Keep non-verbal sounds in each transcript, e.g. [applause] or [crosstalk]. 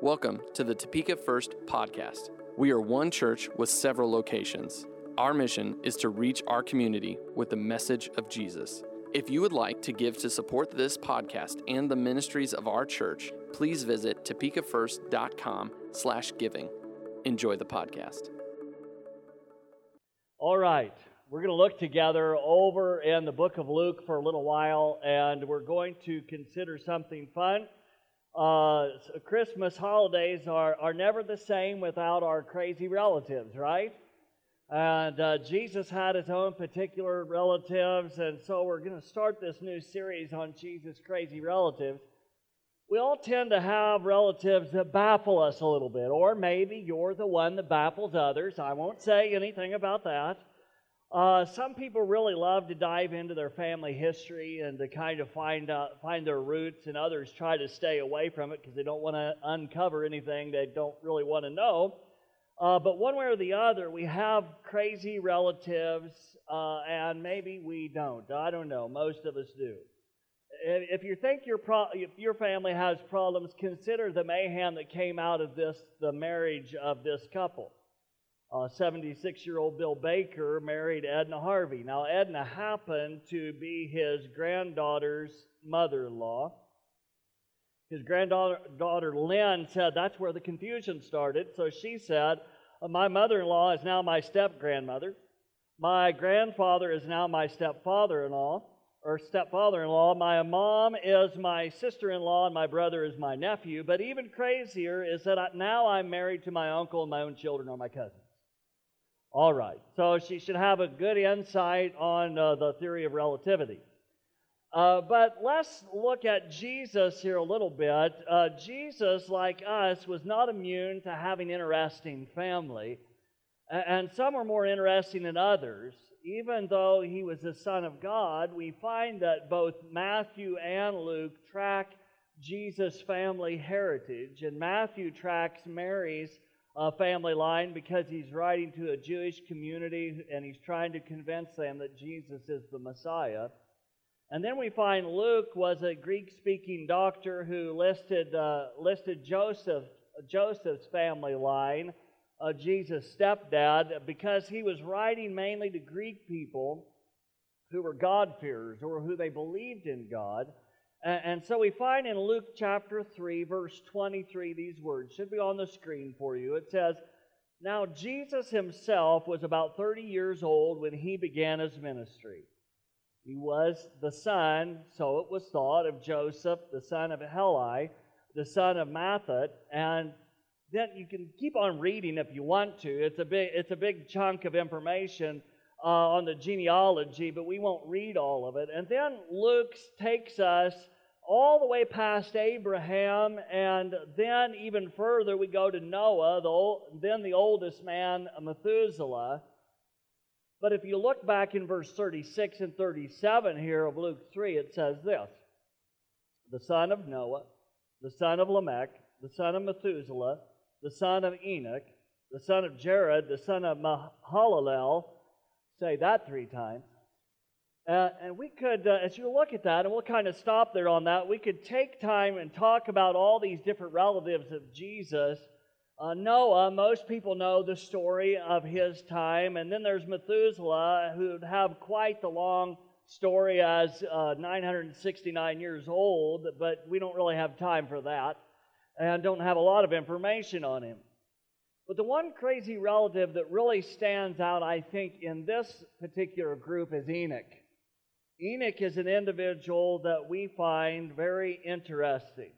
Welcome to the Topeka First podcast. We are one church with several locations. Our mission is to reach our community with the message of Jesus. If you would like to give to support this podcast and the ministries of our church, please visit topekafirst.com slash giving. Enjoy the podcast. All right, we're going to look together over in the book of Luke for a little while, and we're going to consider something fun. Uh, Christmas holidays are, are never the same without our crazy relatives, right? And uh, Jesus had his own particular relatives, and so we're going to start this new series on Jesus' crazy relatives. We all tend to have relatives that baffle us a little bit, or maybe you're the one that baffles others. I won't say anything about that. Uh, some people really love to dive into their family history and to kind of find out, find their roots, and others try to stay away from it because they don't want to uncover anything they don't really want to know. Uh, but one way or the other, we have crazy relatives, uh, and maybe we don't. I don't know. Most of us do. If you think your pro- if your family has problems, consider the mayhem that came out of this, the marriage of this couple. Uh, 76 year old Bill Baker married Edna Harvey. Now, Edna happened to be his granddaughter's mother in law. His granddaughter Lynn said that's where the confusion started. So she said, uh, My mother in law is now my step grandmother. My grandfather is now my stepfather in law, or stepfather in law. My mom is my sister in law, and my brother is my nephew. But even crazier is that now I'm married to my uncle, and my own children are my cousins. All right. So she should have a good insight on uh, the theory of relativity. Uh, but let's look at Jesus here a little bit. Uh, Jesus, like us, was not immune to having interesting family, and some were more interesting than others. Even though he was the Son of God, we find that both Matthew and Luke track Jesus' family heritage, and Matthew tracks Mary's uh, family line because he's writing to a Jewish community and he's trying to convince them that Jesus is the Messiah. And then we find Luke was a Greek speaking doctor who listed, uh, listed Joseph, Joseph's family line, uh, Jesus' stepdad, because he was writing mainly to Greek people who were God-fearers or who they believed in God. And so we find in Luke chapter 3, verse 23, these words should be on the screen for you. It says, Now Jesus himself was about 30 years old when he began his ministry. He was the son, so it was thought, of Joseph, the son of Heli, the son of Matthat, and then you can keep on reading if you want to. It's a big, it's a big chunk of information uh, on the genealogy, but we won't read all of it. And then Luke takes us all the way past Abraham, and then even further, we go to Noah, the old, then the oldest man, Methuselah. But if you look back in verse 36 and 37 here of Luke 3, it says this The son of Noah, the son of Lamech, the son of Methuselah, the son of Enoch, the son of Jared, the son of Mahalalel, say that three times. Uh, and we could, uh, as you look at that, and we'll kind of stop there on that, we could take time and talk about all these different relatives of Jesus. Uh, Noah, most people know the story of his time. And then there's Methuselah, who'd have quite the long story as uh, 969 years old, but we don't really have time for that and don't have a lot of information on him. But the one crazy relative that really stands out, I think, in this particular group is Enoch. Enoch is an individual that we find very interesting.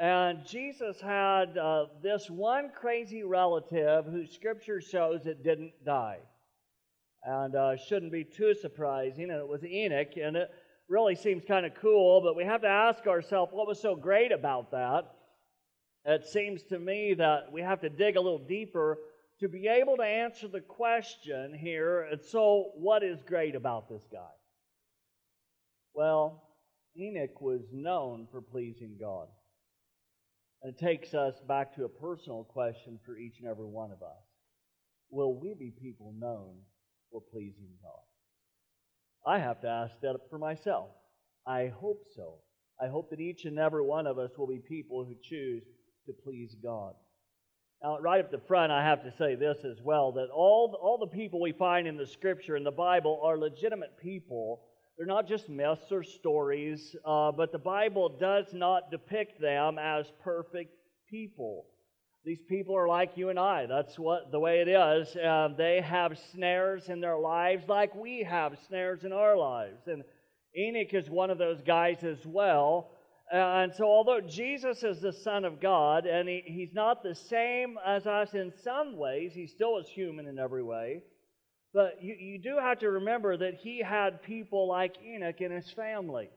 And Jesus had uh, this one crazy relative who Scripture shows it didn't die. And uh, shouldn't be too surprising. And it was Enoch. And it really seems kind of cool, but we have to ask ourselves what was so great about that. It seems to me that we have to dig a little deeper to be able to answer the question here. And so, what is great about this guy? Well, Enoch was known for pleasing God. And it takes us back to a personal question for each and every one of us. Will we be people known for pleasing God? I have to ask that for myself. I hope so. I hope that each and every one of us will be people who choose to please God. Now, right up the front, I have to say this as well that all, all the people we find in the Scripture, in the Bible, are legitimate people. They're not just myths or stories, uh, but the Bible does not depict them as perfect people. These people are like you and I. That's what the way it is. Uh, they have snares in their lives, like we have snares in our lives. And Enoch is one of those guys as well. Uh, and so, although Jesus is the Son of God, and he, he's not the same as us in some ways, he still is human in every way. But you, you do have to remember that he had people like Enoch in his family.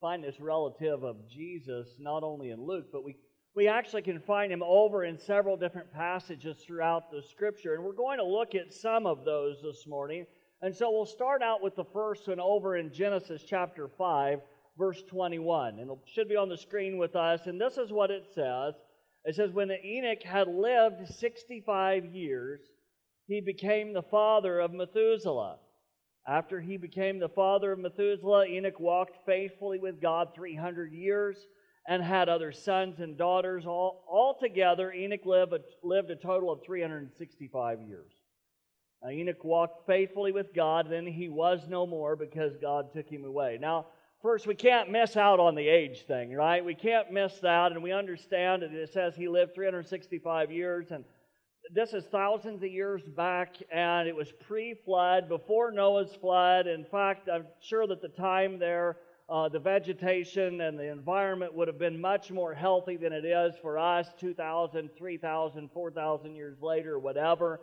Find this relative of Jesus not only in Luke, but we, we actually can find him over in several different passages throughout the scripture. And we're going to look at some of those this morning. And so we'll start out with the first one over in Genesis chapter 5 verse 21. And it should be on the screen with us. And this is what it says It says, When Enoch had lived 65 years, he became the father of Methuselah. After he became the father of Methuselah, Enoch walked faithfully with God 300 years and had other sons and daughters. All, altogether, Enoch lived a, lived a total of 365 years. Now, Enoch walked faithfully with God, then he was no more because God took him away. Now, First, we can't miss out on the age thing, right? We can't miss that, and we understand that it says he lived 365 years, and this is thousands of years back, and it was pre flood, before Noah's flood. In fact, I'm sure that the time there, uh, the vegetation and the environment would have been much more healthy than it is for us 2,000, 3,000, 4,000 years later, whatever.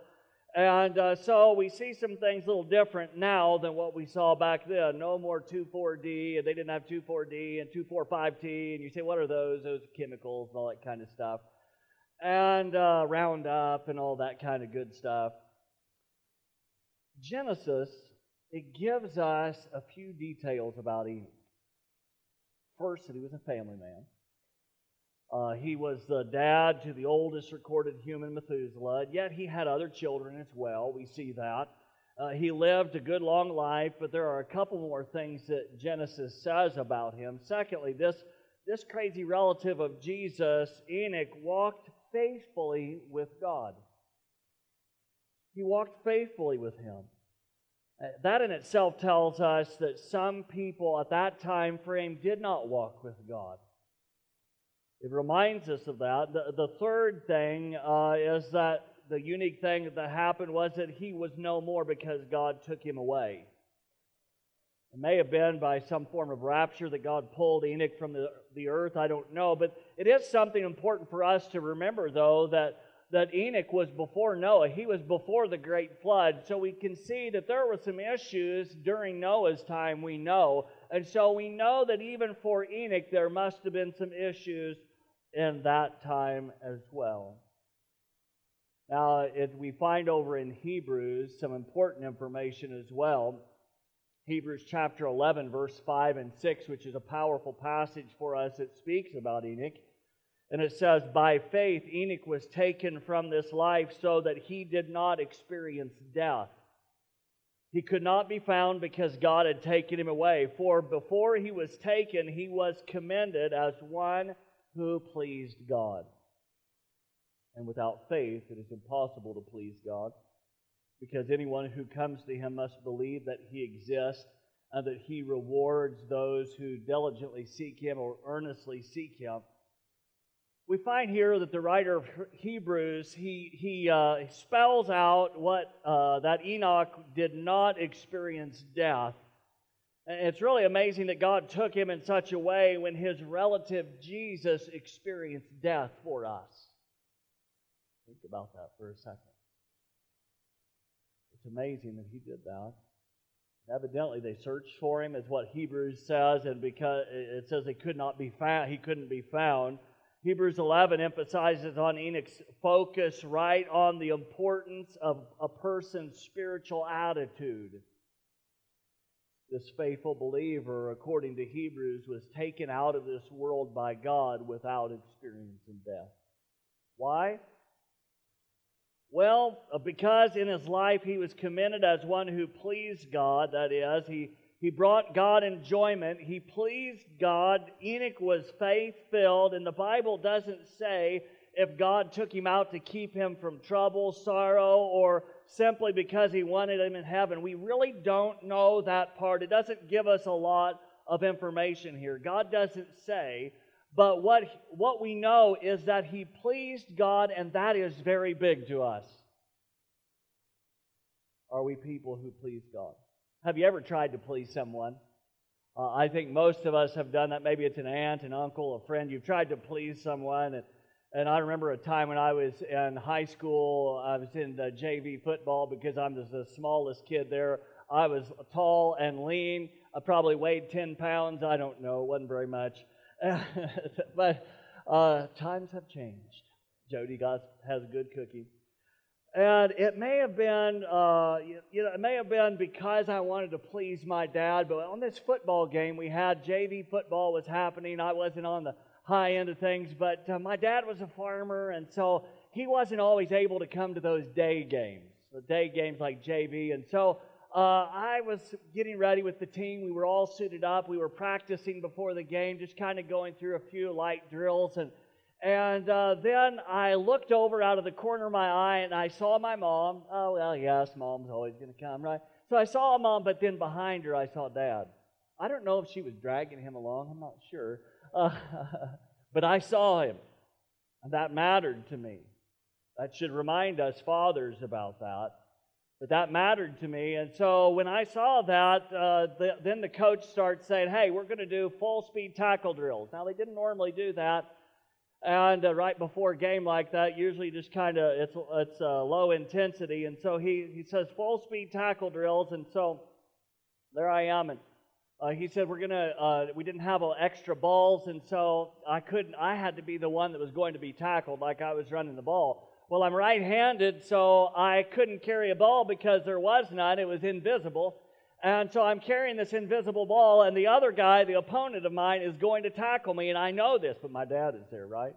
And uh, so we see some things a little different now than what we saw back then. No more 2,4-D, and they didn't have 2,4-D and 2,4,5-T. And you say, what are those? Those are chemicals and all that kind of stuff. And uh, Roundup and all that kind of good stuff. Genesis, it gives us a few details about Enoch. First, that he was a family man. Uh, he was the dad to the oldest recorded human, Methuselah, yet he had other children as well. We see that. Uh, he lived a good long life, but there are a couple more things that Genesis says about him. Secondly, this, this crazy relative of Jesus, Enoch, walked faithfully with God. He walked faithfully with him. Uh, that in itself tells us that some people at that time frame did not walk with God. It reminds us of that. The, the third thing uh, is that the unique thing that happened was that he was no more because God took him away. It may have been by some form of rapture that God pulled Enoch from the, the earth. I don't know. But it is something important for us to remember, though, that, that Enoch was before Noah. He was before the great flood. So we can see that there were some issues during Noah's time, we know. And so we know that even for Enoch, there must have been some issues in that time as well. Now, if we find over in Hebrews some important information as well. Hebrews chapter 11, verse 5 and 6, which is a powerful passage for us. It speaks about Enoch. And it says, By faith, Enoch was taken from this life so that he did not experience death. He could not be found because God had taken him away. For before he was taken, he was commended as one who pleased God. And without faith, it is impossible to please God, because anyone who comes to him must believe that he exists and that he rewards those who diligently seek him or earnestly seek him. We find here that the writer of Hebrews he he uh, spells out what uh, that Enoch did not experience death, it's really amazing that God took him in such a way when his relative Jesus experienced death for us. Think about that for a second. It's amazing that he did that. Evidently, they searched for him, is what Hebrews says, and because it says he could not be found, he couldn't be found. Hebrews 11 emphasizes on Enoch's focus right on the importance of a person's spiritual attitude this faithful believer, according to Hebrews, was taken out of this world by God without experiencing death. Why? Well, uh, because in his life he was commended as one who pleased God. That is, he, He brought God enjoyment. He pleased God. Enoch was faith filled, and the Bible doesn't say if God took him out to keep him from trouble, sorrow, or simply because he wanted him in heaven. We really don't know that part. It doesn't give us a lot of information here. God doesn't say, but what, what we know is that he pleased God, and that is very big to us. Are we people who please God? Have you ever tried to please someone? Uh, I think most of us have done that. Maybe it's an aunt, an uncle, a friend. You've tried to please someone. And, and I remember a time when I was in high school, I was in the JV football because I'm the smallest kid there. I was tall and lean. I probably weighed 10 pounds. I don't know. It wasn't very much. [laughs] but uh, times have changed. Jody got, has good cooking. And it may have been, uh, you know, it may have been because I wanted to please my dad. But on this football game we had, JV football was happening. I wasn't on the high end of things, but uh, my dad was a farmer, and so he wasn't always able to come to those day games, the day games like JV. And so uh, I was getting ready with the team. We were all suited up. We were practicing before the game, just kind of going through a few light drills and and uh, then I looked over out of the corner of my eye and I saw my mom. Oh, well, yes, mom's always going to come, right? So I saw mom, but then behind her I saw dad. I don't know if she was dragging him along, I'm not sure. [laughs] But I saw him. And that mattered to me. That should remind us fathers about that. But that mattered to me. And so when I saw that, uh, the, then the coach starts saying, hey, we're going to do full speed tackle drills. Now, they didn't normally do that. And uh, right before a game like that, usually just kind of it's it's uh, low intensity, and so he he says full speed tackle drills, and so there I am, and uh, he said we're gonna uh, we didn't have extra balls, and so I couldn't I had to be the one that was going to be tackled like I was running the ball. Well, I'm right-handed, so I couldn't carry a ball because there was none; it was invisible. And so I'm carrying this invisible ball, and the other guy, the opponent of mine, is going to tackle me, and I know this, but my dad is there, right?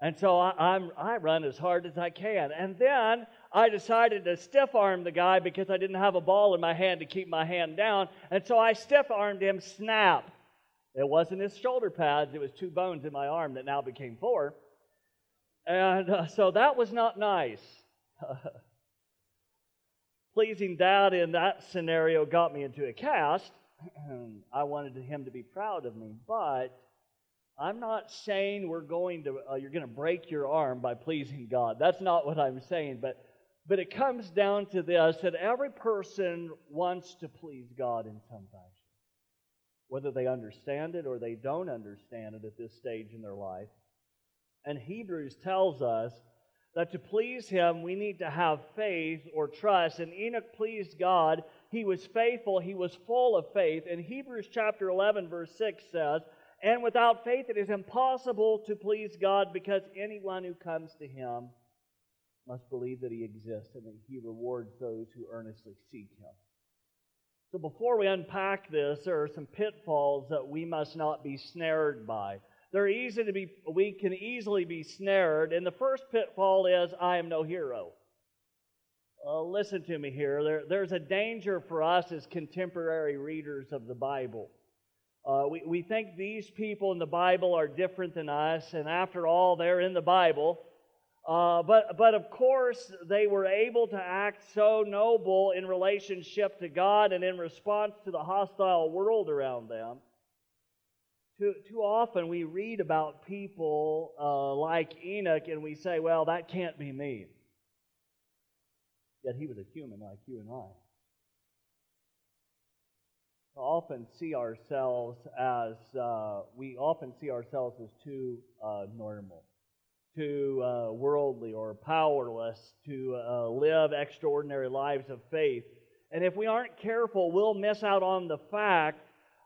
And so I, am I run as hard as I can. And then I decided to stiff arm the guy because I didn't have a ball in my hand to keep my hand down. And so I stiff armed him, snap. It wasn't his shoulder pads, it was two bones in my arm that now became four. And uh, so that was not nice. [laughs] pleasing dad in that scenario got me into a cast. [clears throat] I wanted him to be proud of me, but I'm not saying we're going to uh, you're going to break your arm by pleasing God. That's not what I'm saying, but but it comes down to this that every person wants to please God in some fashion. Whether they understand it or they don't understand it at this stage in their life. And Hebrews tells us that to please him, we need to have faith or trust. And Enoch pleased God. He was faithful. He was full of faith. And Hebrews chapter 11, verse 6 says, And without faith it is impossible to please God because anyone who comes to him must believe that he exists and that he rewards those who earnestly seek him. So before we unpack this, there are some pitfalls that we must not be snared by they're easy to be, we can easily be snared. And the first pitfall is, I am no hero. Uh, listen to me here. There, there's a danger for us as contemporary readers of the Bible. Uh, we, we think these people in the Bible are different than us, and after all, they're in the Bible. Uh, but, but of course, they were able to act so noble in relationship to God and in response to the hostile world around them. Too, too often we read about people uh, like Enoch and we say, well, that can't be me. Yet he was a human like you and I. We often see ourselves as, uh, we often see ourselves as too uh, normal, too uh, worldly or powerless to uh, live extraordinary lives of faith. And if we aren't careful, we'll miss out on the fact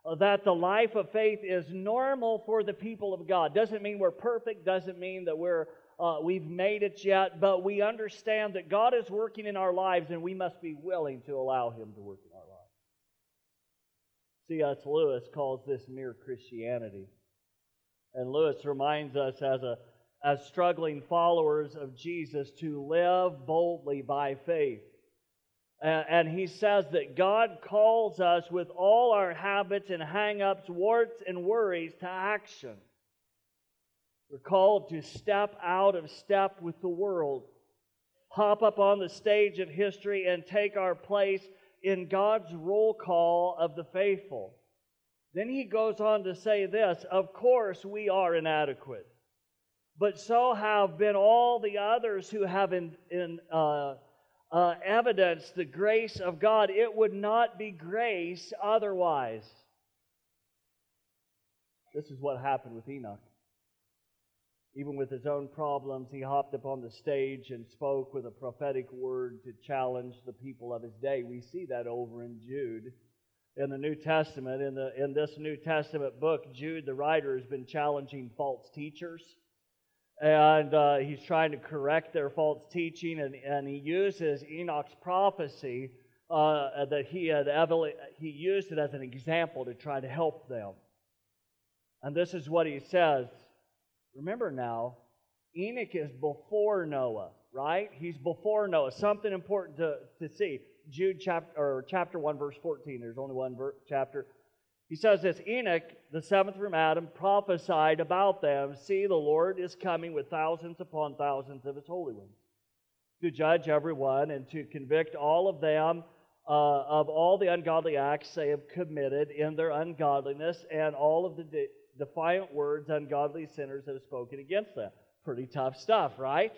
uh, that the life of faith is normal for the people of God. Doesn't mean we're perfect, doesn't mean that we're uh, we've made it yet, but we understand that God is working in our lives and we must be willing to allow Him to work in our lives. C.S. Lewis calls this mere Christianity. And Lewis reminds us as, a, as struggling followers of Jesus to live boldly by faith and he says that God calls us with all our habits and hang ups, warts, and worries to action. We're called to step out of step with the world, hop up on the stage of history, and take our place in God's roll call of the faithful. Then he goes on to say this Of course, we are inadequate, but so have been all the others who have in, in, uh, uh, evidence the grace of God. It would not be grace otherwise. This is what happened with Enoch. Even with his own problems, he hopped upon the stage and spoke with a prophetic word to challenge the people of his day. We see that over in Jude in the New Testament. In, the, in this New Testament book, Jude, the writer, has been challenging false teachers and uh, he's trying to correct their false teaching, and, and he uses Enoch's prophecy uh, that he had he used it as an example to try to help them. And this is what he says. Remember now, Enoch is before Noah, right? He's before Noah. Something important to, to see. Jude chapter or chapter one, verse fourteen. There's only one chapter. He says this Enoch, the seventh from Adam, prophesied about them See, the Lord is coming with thousands upon thousands of his holy ones to judge everyone and to convict all of them uh, of all the ungodly acts they have committed in their ungodliness and all of the de- defiant words ungodly sinners have spoken against them. Pretty tough stuff, right?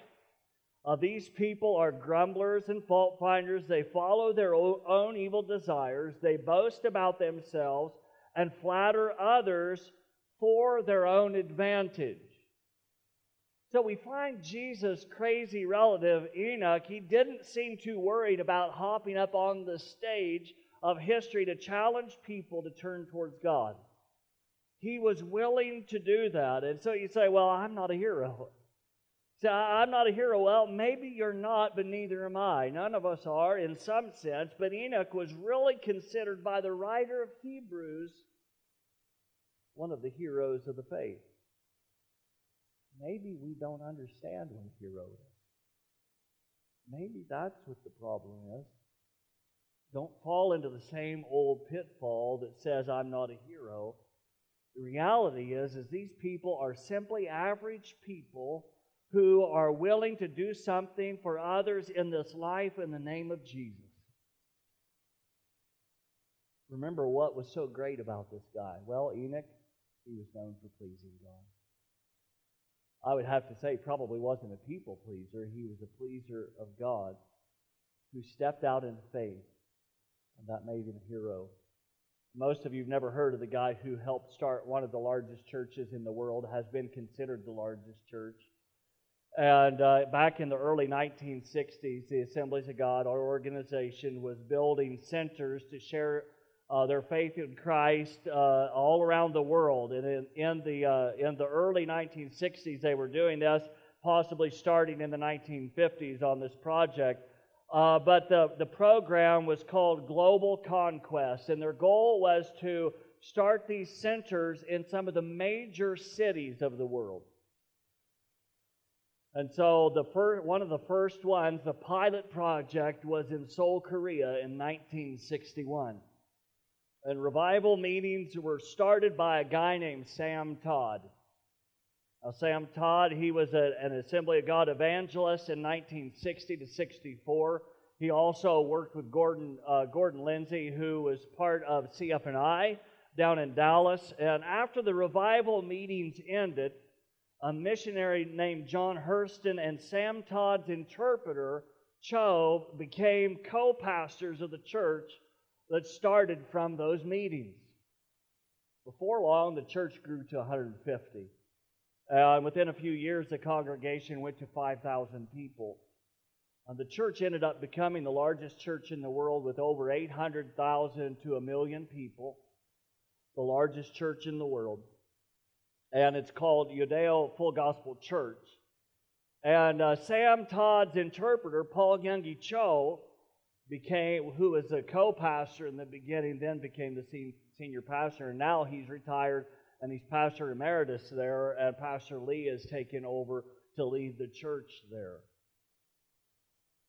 Uh, these people are grumblers and fault finders. They follow their own evil desires. They boast about themselves and flatter others for their own advantage. So we find Jesus' crazy relative, Enoch, he didn't seem too worried about hopping up on the stage of history to challenge people to turn towards God. He was willing to do that. And so you say, well, I'm not a hero. So I'm not a hero. Well, maybe you're not, but neither am I. None of us are in some sense. But Enoch was really considered by the writer of Hebrews one of the heroes of the faith. Maybe we don't understand what a hero is. Maybe that's what the problem is. Don't fall into the same old pitfall that says I'm not a hero. The reality is is these people are simply average people who are willing to do something for others in this life in the name of Jesus. Remember what was so great about this guy? Well, Enoch, he was known for pleasing God. I would have to say, probably wasn't a people pleaser. He was a pleaser of God who stepped out in faith, and that made him a hero. Most of you have never heard of the guy who helped start one of the largest churches in the world, has been considered the largest church. And uh, back in the early 1960s, the Assemblies of God, our organization, was building centers to share uh, their faith in Christ uh, all around the world. And in, in the, uh, in the early 1960s, they were doing this, possibly starting in the 1950s on this project. Uh, but the, the program was called Global Conquest, and their goal was to start these centers in some of the major cities of the world. And so the first, one of the first ones, the pilot project, was in Seoul, Korea in 1961. And revival meetings were started by a guy named Sam Todd. Now, Sam Todd, he was a, an Assembly of God evangelist in 1960 to 64. He also worked with Gordon, uh, Gordon Lindsay, who was part of CFNI down in Dallas. And after the revival meetings ended, a missionary named John Hurston and Sam Todd's interpreter, Cho, became co pastors of the church that started from those meetings. Before long, the church grew to 150. Uh, within a few years, the congregation went to 5,000 people. And the church ended up becoming the largest church in the world with over 800,000 to a million people, the largest church in the world and it's called Yoido Full Gospel Church. And uh, Sam Todd's interpreter, Paul Yonggi Cho, became who was a co-pastor in the beginning, then became the senior pastor, and now he's retired and he's pastor emeritus there, and Pastor Lee has taken over to lead the church there.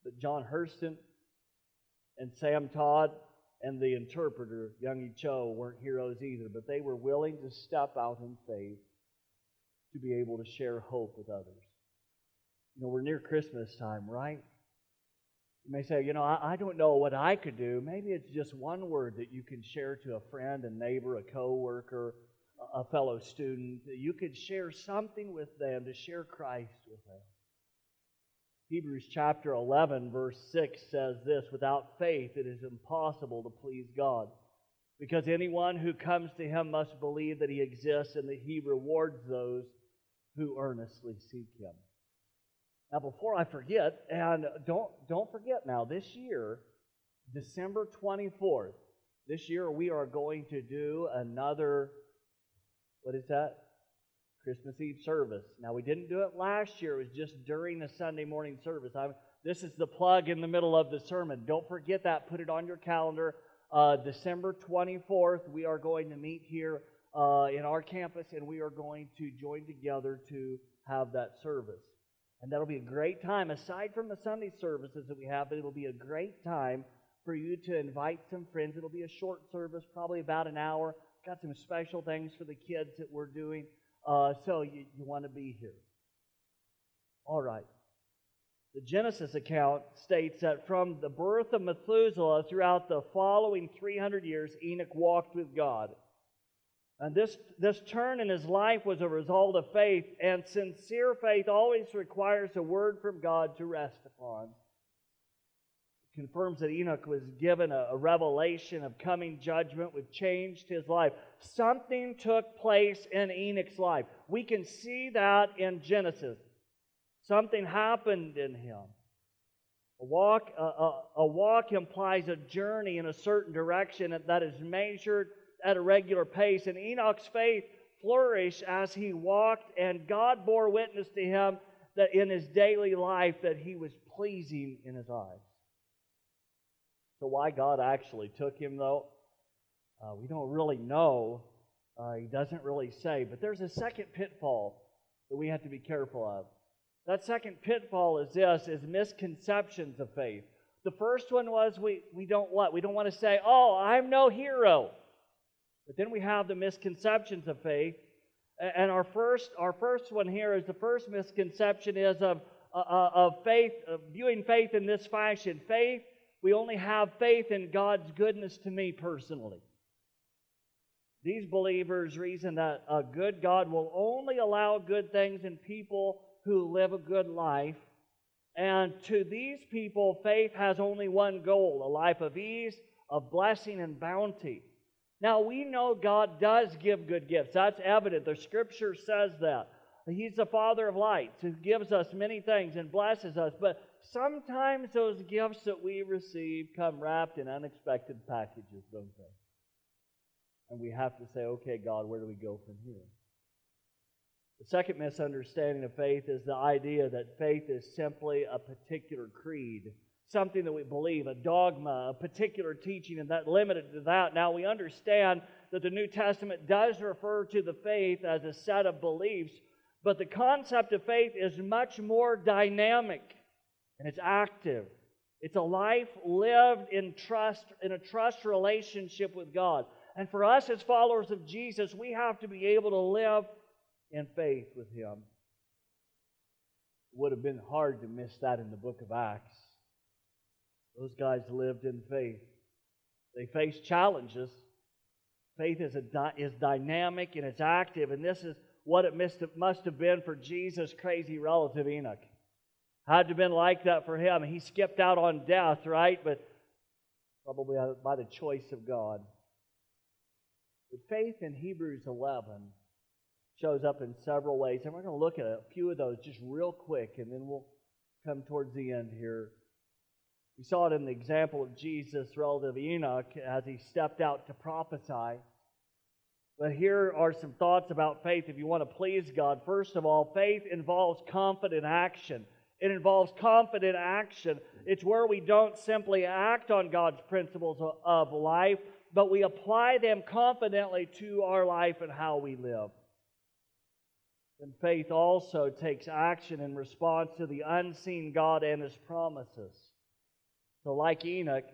But John Hurston, And Sam Todd and the interpreter, Young Cho, weren't heroes either, but they were willing to step out in faith to be able to share hope with others. You know, we're near Christmas time, right? You may say, you know, I, I, don't know what I could do. Maybe it's just one word that you can share to a friend, a neighbor, a coworker, a, a fellow student. You could share something with them to share Christ with them. Hebrews chapter 11, verse 6 says this Without faith, it is impossible to please God. Because anyone who comes to him must believe that he exists and that he rewards those who earnestly seek him. Now, before I forget, and don't, don't forget now, this year, December 24th, this year we are going to do another, what is that? Christmas Eve service. Now, we didn't do it last year, it was just during the Sunday morning service. I, this is the plug in the middle of the sermon. Don't forget that. Put it on your calendar. Uh, December 24th, we are going to meet here uh, in our campus and we are going to join together to have that service. And that'll be a great time, aside from the Sunday services that we have, but it'll be a great time for you to invite some friends. It'll be a short service, probably about an hour. Got some special things for the kids that we're doing. Uh, so you, you want to be here. All right. The Genesis account states that from the birth of Methuselah throughout the following 300 years, Enoch walked with God. And this, this turn in his life was a result of faith, and sincere faith always requires a word from God to rest upon. It confirms that Enoch was given a, a revelation of coming judgment which changed his life. Something took place in Enoch's life. We can see that in Genesis. Something happened in him. A walk, a, a, a walk implies a journey in a certain direction that is measured at a regular pace. And Enoch's faith flourished as he walked, and God bore witness to him that in his daily life that he was pleasing in his eyes. So why God actually took him, though, uh, we don't really know. Uh, he doesn't really say. But there's a second pitfall that we have to be careful of. That second pitfall is this: is misconceptions of faith. The first one was we, we don't what? We don't want to say, oh, I'm no hero. But then we have the misconceptions of faith. And our first, our first one here is the first misconception is of, uh, uh, of faith, of viewing faith in this fashion. Faith, we only have faith in God's goodness to me personally. These believers reason that a good God will only allow good things in people who live a good life. And to these people, faith has only one goal a life of ease, of blessing, and bounty. Now, we know God does give good gifts. That's evident. The scripture says that. He's the Father of lights who gives us many things and blesses us. But sometimes those gifts that we receive come wrapped in unexpected packages, don't they? And we have to say, okay, God, where do we go from here? The second misunderstanding of faith is the idea that faith is simply a particular creed something that we believe, a dogma, a particular teaching, and that limited to that. Now we understand that the New Testament does refer to the faith as a set of beliefs, but the concept of faith is much more dynamic and it's active. It's a life lived in trust, in a trust relationship with God. And for us as followers of Jesus, we have to be able to live in faith with Him. It would have been hard to miss that in the book of Acts. Those guys lived in faith. They faced challenges. Faith is, a, is dynamic and it's active, and this is what it must have, must have been for Jesus' crazy relative Enoch. Had to have been like that for him. He skipped out on death, right? But probably by the choice of God. But faith in Hebrews 11 shows up in several ways, and we're going to look at a few of those just real quick, and then we'll come towards the end here. We saw it in the example of Jesus relative to Enoch as he stepped out to prophesy. But here are some thoughts about faith if you want to please God. First of all, faith involves confident action. It involves confident action. It's where we don't simply act on God's principles of life, but we apply them confidently to our life and how we live. And faith also takes action in response to the unseen God and His promises. So, like Enoch,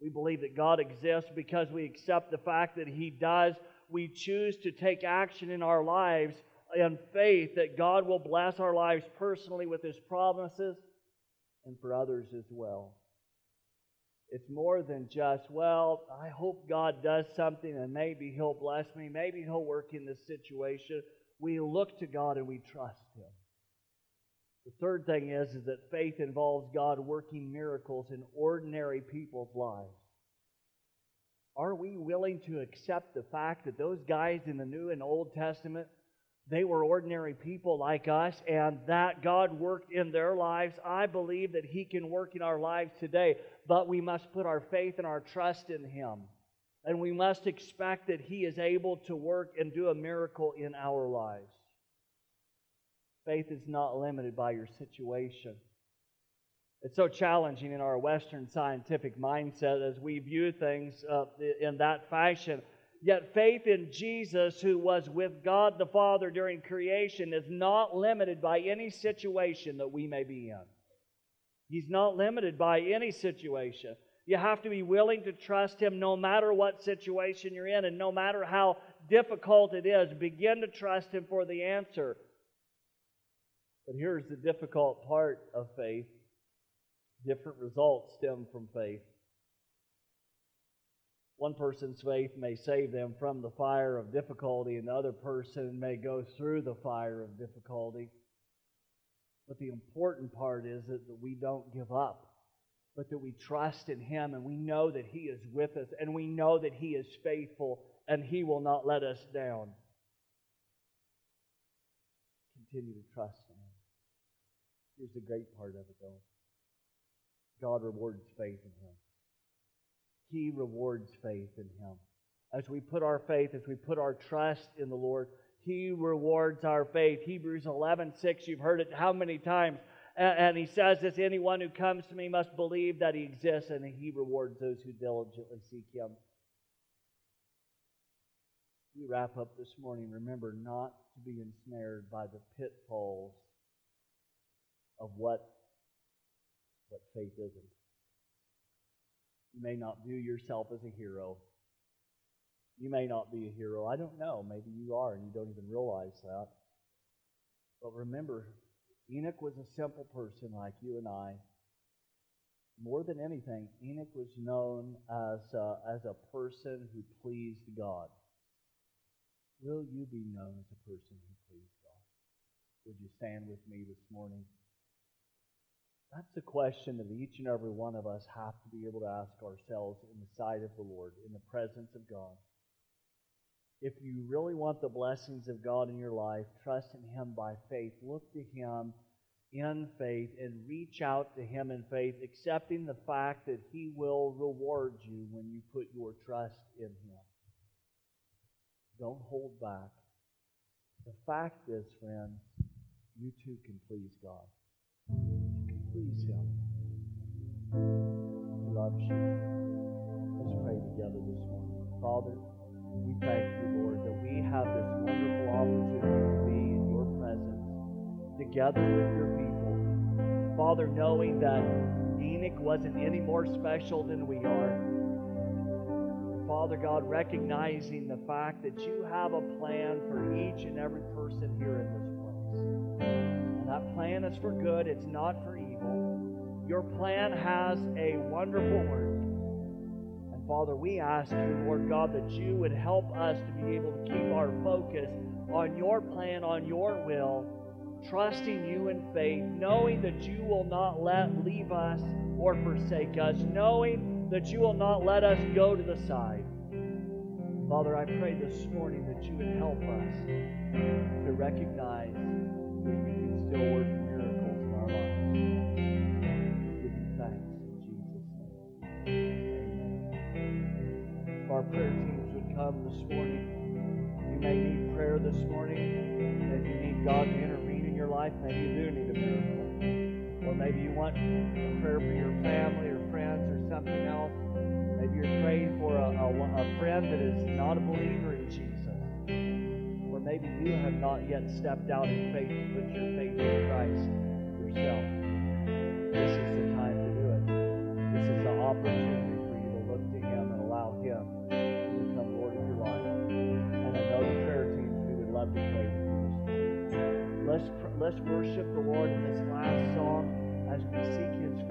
We believe that God exists because we accept the fact that He does. We choose to take action in our lives in faith that God will bless our lives personally with His promises and for others as well. It's more than just, well, I hope God does something and maybe He'll bless me. Maybe He'll work in this situation. We look to God and we trust Him. The third thing is, is that faith involves God working miracles in ordinary people's lives. Are we willing to accept the fact that those guys in the New and Old Testament, they were ordinary people like us, and that God worked in their lives? I believe that He can work in our lives today, but we must put our faith and our trust in Him. And we must expect that He is able to work and do a miracle in our lives. Faith is not limited by your situation. It's so challenging in our Western scientific mindset as we view things uh, in that fashion. Yet faith in Jesus, who was with God the Father during creation, is not limited by any situation that we may be in. He's not limited by any situation. You have to be willing to trust Him no matter what situation you're in and no matter how difficult it is. Begin to trust Him for the answer. But here's the difficult part of faith different results stem from faith. One person's faith may save them from the fire of difficulty, and the other person may go through the fire of difficulty. But the important part is that, that we don't give up, but that we trust in Him and we know that He is with us and we know that He is faithful and He will not let us down. Continue to trust Here's the great part of it, though God rewards faith in Him. He rewards faith in Him. As we put our faith, as we put our trust in the Lord, He rewards our faith. Hebrews 11 6, you've heard it how many times? And He says this anyone who comes to me must believe that He exists, and He rewards those who diligently seek Him. We wrap up this morning. Remember not to be ensnared by the pitfalls of what, what faith isn't. You may not view yourself as a hero. You may not be a hero. I don't know. Maybe you are and you don't even realize that. But remember, Enoch was a simple person like you and I. More than anything, Enoch was known as a, as a person who pleased God. Will you be known as a person who pleased God? Would you stand with me this morning? That's a question that each and every one of us have to be able to ask ourselves in the sight of the Lord, in the presence of God. If you really want the blessings of God in your life, trust in Him by faith. Look to Him in faith and reach out to Him in faith, accepting the fact that He will reward you when you put your trust in Him. Don't hold back. The fact is, friends, you too can please God please Him. He loves you. Let's pray together this morning. Father, we thank you, Lord, that we have this wonderful opportunity to be in your presence together with your people. Father, knowing that Enoch wasn't any more special than we are. Father God, recognizing the fact that you have a plan for each and every person here in this place. And that plan is for good, it's not for evil. Your plan has a wonderful work. And Father, we ask you, Lord God, that you would help us to be able to keep our focus on your plan, on your will, trusting you in faith, knowing that you will not let leave us or forsake us, knowing that you will not let us go to the side. Father, I pray this morning that you would help us to recognize that you can still work our prayer teams would come this morning. You may need prayer this morning. Maybe you need God to intervene in your life. Maybe you do need a miracle. Or maybe you want a prayer for your family or friends or something else. Maybe you're praying for a, a, a friend that is not a believer in Jesus. Or maybe you have not yet stepped out in faith and put your faith in Christ yourself. This is the time to do it. This is the opportunity Let's worship the Lord in this last song as we seek his face.